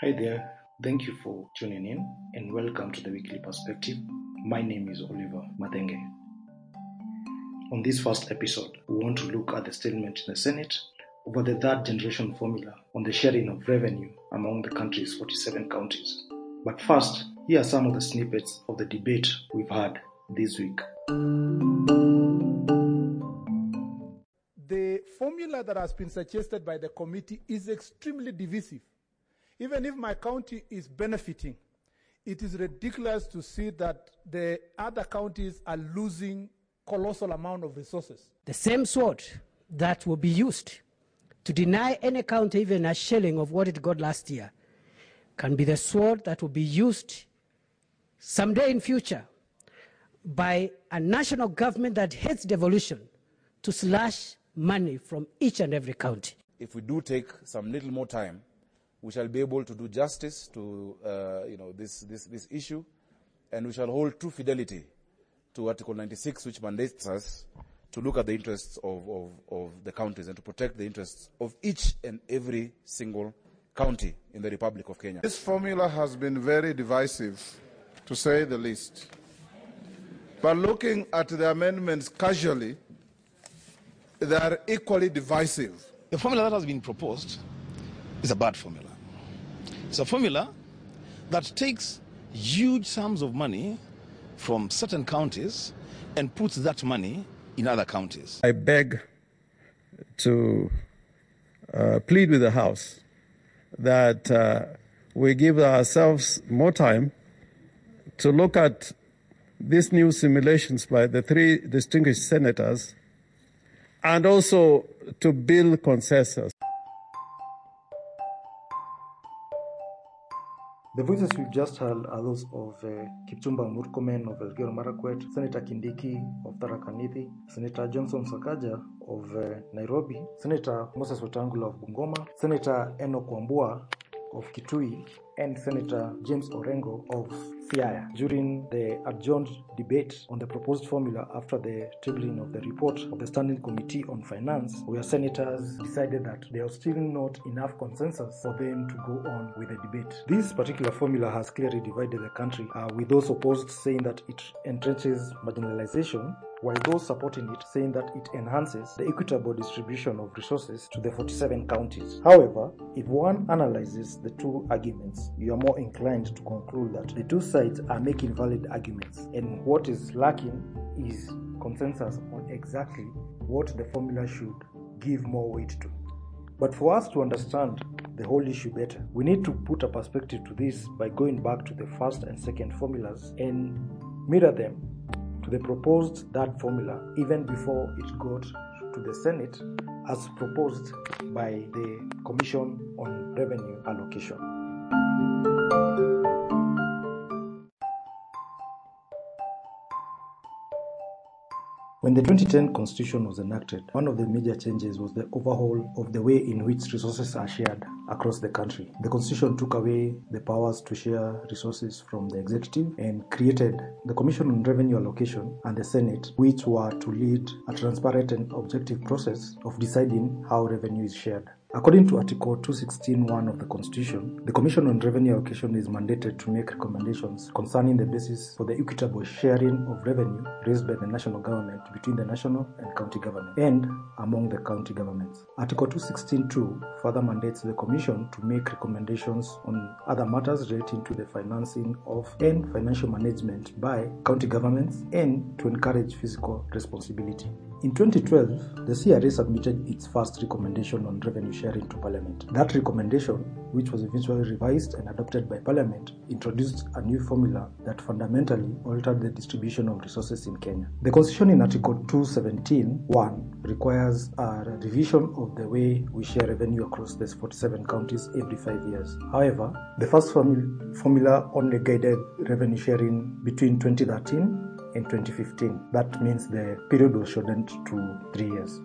Hi there. Thank you for tuning in and welcome to the Weekly Perspective. My name is Oliver Mathenge. On this first episode, we want to look at the statement in the Senate over the third generation formula on the sharing of revenue among the country's 47 counties. But first, here are some of the snippets of the debate we've had this week. The formula that has been suggested by the committee is extremely divisive. Even if my county is benefiting, it is ridiculous to see that the other counties are losing colossal amount of resources. The same sword that will be used to deny any county even a shilling of what it got last year can be the sword that will be used someday in future by a national government that hates devolution to slash money from each and every county. If we do take some little more time, we shall be able to do justice to uh, you know, this, this, this issue, and we shall hold true fidelity to Article 96, which mandates us to look at the interests of, of, of the counties and to protect the interests of each and every single county in the Republic of Kenya. This formula has been very divisive, to say the least. But looking at the amendments casually, they are equally divisive. The formula that has been proposed is a bad formula. It's a formula that takes huge sums of money from certain counties and puts that money in other counties. I beg to uh, plead with the House that uh, we give ourselves more time to look at these new simulations by the three distinguished senators and also to build consensus. The voices we've just heard are those of uh, Kipchumba Murkomen of Elgeyo Marakwet, Senator Kindiki of Tharaka Nithi, Senator Johnson Sakaja of uh, Nairobi, Senator Moses Wetangula of Bungoma, Senator Enoch Wambua of Kitui, and Senator James Orengo of Siaya during the adjourned debate on the proposed formula after the tabling of the report of the Standing Committee on Finance, where senators decided that there was still not enough consensus for them to go on with the debate. This particular formula has clearly divided the country, uh, with those opposed saying that it entrenches marginalization while those supporting it saying that it enhances the equitable distribution of resources to the 47 counties. However, if one analyzes the two arguments, you are more inclined to conclude that the two sides are making valid arguments, and what is lacking is consensus on exactly what the formula should give more weight to. But for us to understand the whole issue better, we need to put a perspective to this by going back to the first and second formulas and mirror them to the proposed that formula even before it got to the Senate as proposed by the Commission on Revenue Allocation. When the 2010 Constitution was enacted, one of the major changes was the overhaul of the way in which resources are shared across the country. The Constitution took away the powers to share resources from the executive and created the Commission on Revenue Allocation and the Senate, which were to lead a transparent and objective process of deciding how revenue is shared. According to Article 216.1 of the Constitution, the Commission on Revenue Allocation is mandated to make recommendations concerning the basis for the equitable sharing of revenue raised by the national government between the national and county government and among the county governments. Article 216.2 further mandates the Commission to make recommendations on other matters relating to the financing of and financial management by county governments and to encourage fiscal responsibility. In 2012, the CRA submitted its first recommendation on revenue sharing to Parliament. That recommendation, which was eventually revised and adopted by Parliament, introduced a new formula that fundamentally altered the distribution of resources in Kenya. The Constitution in Article 217.1 requires a revision of the way we share revenue across the 47 counties every five years. However, the first formu- formula only guided revenue sharing between 2013 in 2015. That means the period was shortened to three years.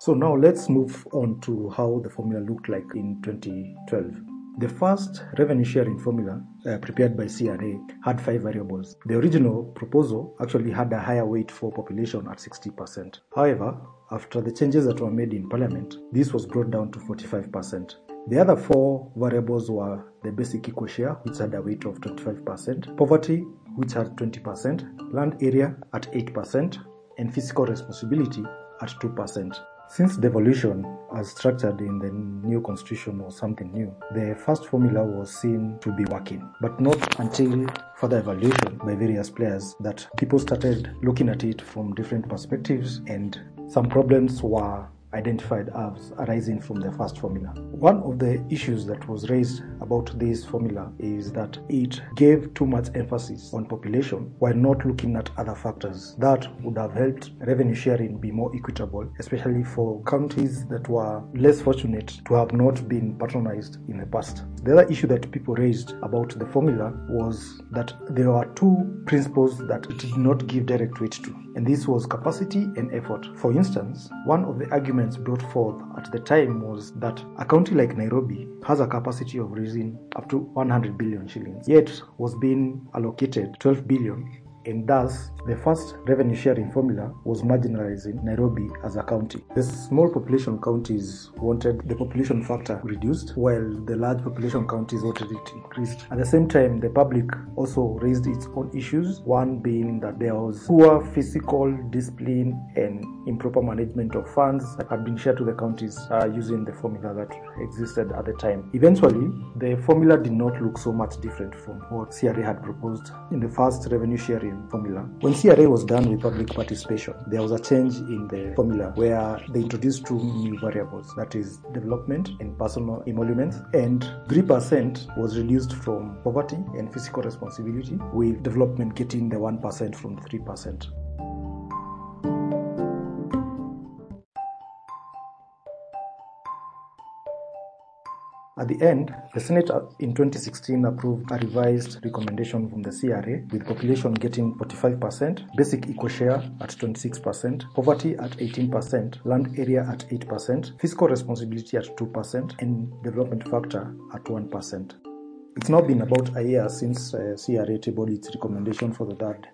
So now let's move on to how the formula looked like in 2012. The first revenue sharing formula uh, prepared by CRA had five variables. The original proposal actually had a higher weight for population at 60%. However, after the changes that were made in Parliament, this was brought down to 45%. The other four variables were the basic equal share, which had a weight of 25%, poverty, which had 20%, land area at 8%, and fiscal responsibility at 2%. Since devolution as structured in the new constitution was something new, the first formula was seen to be working, but not until further evaluation by various players that people started looking at it from different perspectives and some problems were identified as arising from the first formula. One of the issues that was raised about this formula is that it gave too much emphasis on population while not looking at other factors that would have helped revenue sharing be more equitable, especially for counties that were less fortunate to have not been patronized in the past. The other issue that people raised about the formula was that there were two principles that it did not give direct weight to, and this was capacity and effort. For instance, one of the arguments brought forth at the time was that a county like Nairobi has a capacity of raising up to 100 billion shillings, yet was being allocated 12 billion and thus the first revenue sharing formula was marginalizing Nairobi as a county. The small population counties wanted the population factor reduced, while the large population counties wanted it increased. At the same time, the public also raised its own issues, one being that there was poor fiscal discipline and improper management of funds that had been shared to the counties uh, using the formula that existed at the time. Eventually, the formula did not look so much different from what CRA had proposed in the first revenue sharing formula. When CRA was done with public participation, there was a change in the formula where they introduced two new variables that is, development and personal emoluments, and 3% was reduced from poverty and fiscal responsibility, with development getting the 1% from 3%. The end, the Senate in 2016 approved a revised recommendation from the CRA with population getting 45%, basic equal share at 26%, poverty at 18%, land area at 8%, fiscal responsibility at 2%, and development factor at 1%. It's now been about a year since uh, CRA tabled its recommendation for the third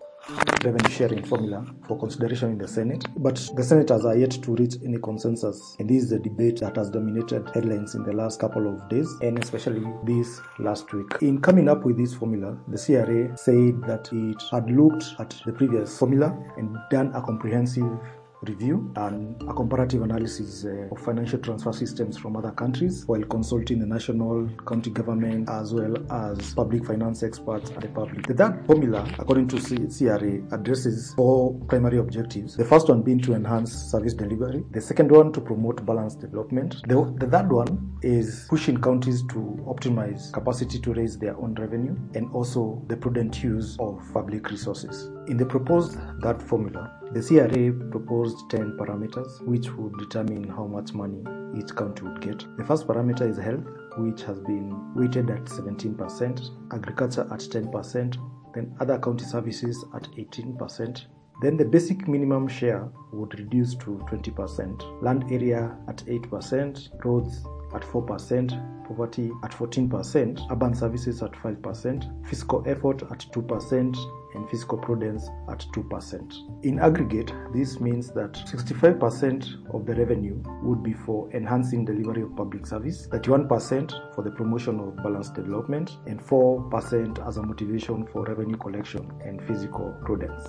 revenue sharing formula for consideration in the Senate, but the senators are yet to reach any consensus, and this is the debate that has dominated headlines in the last couple of days, and especially this last week. In coming up with this formula, the CRA said that it had looked at the previous formula and done a comprehensive review and a comparative analysis uh, of financial transfer systems from other countries while consulting the national county government as well as public finance experts and the public. The third formula, according to CRA, addresses four primary objectives. The first one being to enhance service delivery, the second one to promote balanced development, the, the third one is pushing counties to optimize capacity to raise their own revenue and also the prudent use of public resources. In the proposed third formula, the CRA proposed 10 parameters which would determine how much money each county would get. The first parameter is health, which has been weighted at 17%, agriculture at 10%, then other county services at 18%. Then the basic minimum share would reduce to 20%, land area at 8%, roads at 4%, poverty at 14%, urban services at 5%, fiscal effort at 2%, and fiscal prudence at 2%. In aggregate, this means that 65% of the revenue would be for enhancing delivery of public service, 31% for the promotion of balanced development, and 4% as a motivation for revenue collection and fiscal prudence.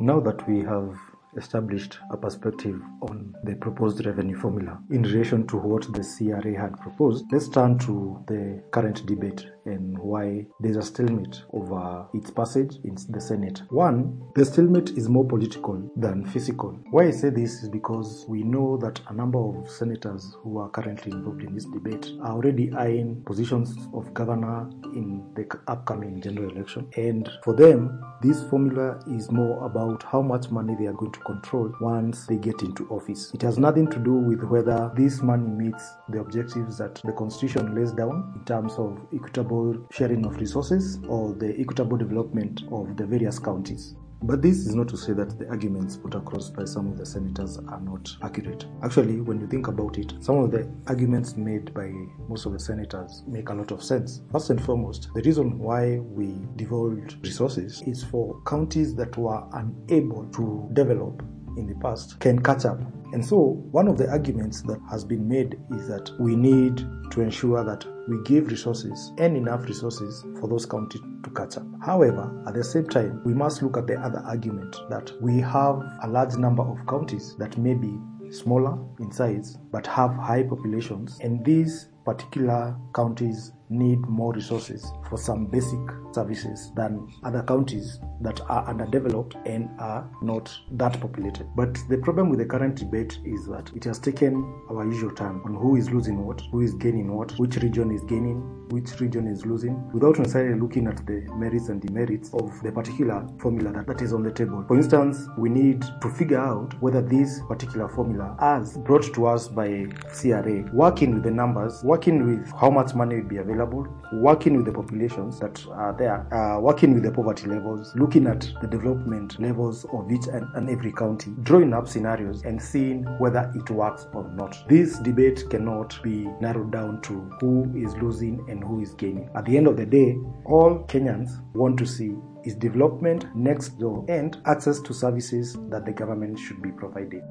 Now that we have established a perspective on the proposed revenue formula in relation to what the CRA had proposed, let's turn to the current debate and why there's a stalemate over its passage in the Senate. One, the stalemate is more political than physical. Why I say this is because we know that a number of senators who are currently involved in this debate are already eyeing positions of governor in the upcoming general election. And for them, this formula is more about how much money they are going to control once they get into office. It has nothing to do with whether this money meets the objectives that the constitution lays down in terms of equitable sharing of resources or the equitable development of the various counties. But this is not to say that the arguments put across by some of the senators are not accurate. Actually, when you think about it, some of the arguments made by most of the senators make a lot of sense. First and foremost, the reason why we devolved resources is for counties that were unable to develop in the past can catch up. And so, one of the arguments that has been made is that we need to ensure that we give resources and enough resources for those counties to catch up. However, at the same time, we must look at the other argument that we have a large number of counties that may be smaller in size but have high populations, and these particular counties need more resources for some basic services than other counties that are underdeveloped and are not that populated. But the problem with the current debate is that it has taken our usual time on who is losing what, who is gaining what, which region is gaining, which region is losing, without necessarily looking at the merits and demerits of the particular formula that, that is on the table. For instance, we need to figure out whether this particular formula, as brought to us by CRA, working with the numbers, working with how much money will be available, working with the populations that are there, uh, working with the poverty levels, looking at the development levels of each and, and every county, drawing up scenarios and seeing whether it works or not. This debate cannot be narrowed down to who is losing and who is gaining. At the end of the day, all Kenyans want to see is development next door and access to services that the government should be providing.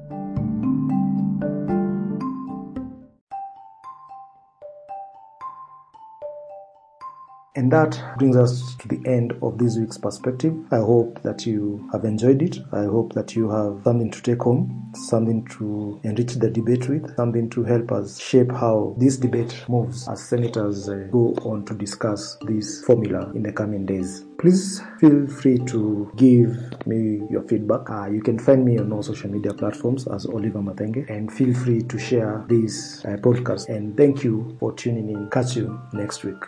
And that brings us to the end of this week's perspective. I hope that you have enjoyed it. I hope that you have something to take home, something to enrich the debate with, something to help us shape how this debate moves as senators uh, go on to discuss this formula in the coming days. Please feel free to give me your feedback. Uh, you can find me on all social media platforms as Oliver Mathenge and feel free to share this uh, podcast. And thank you for tuning in. Catch you next week.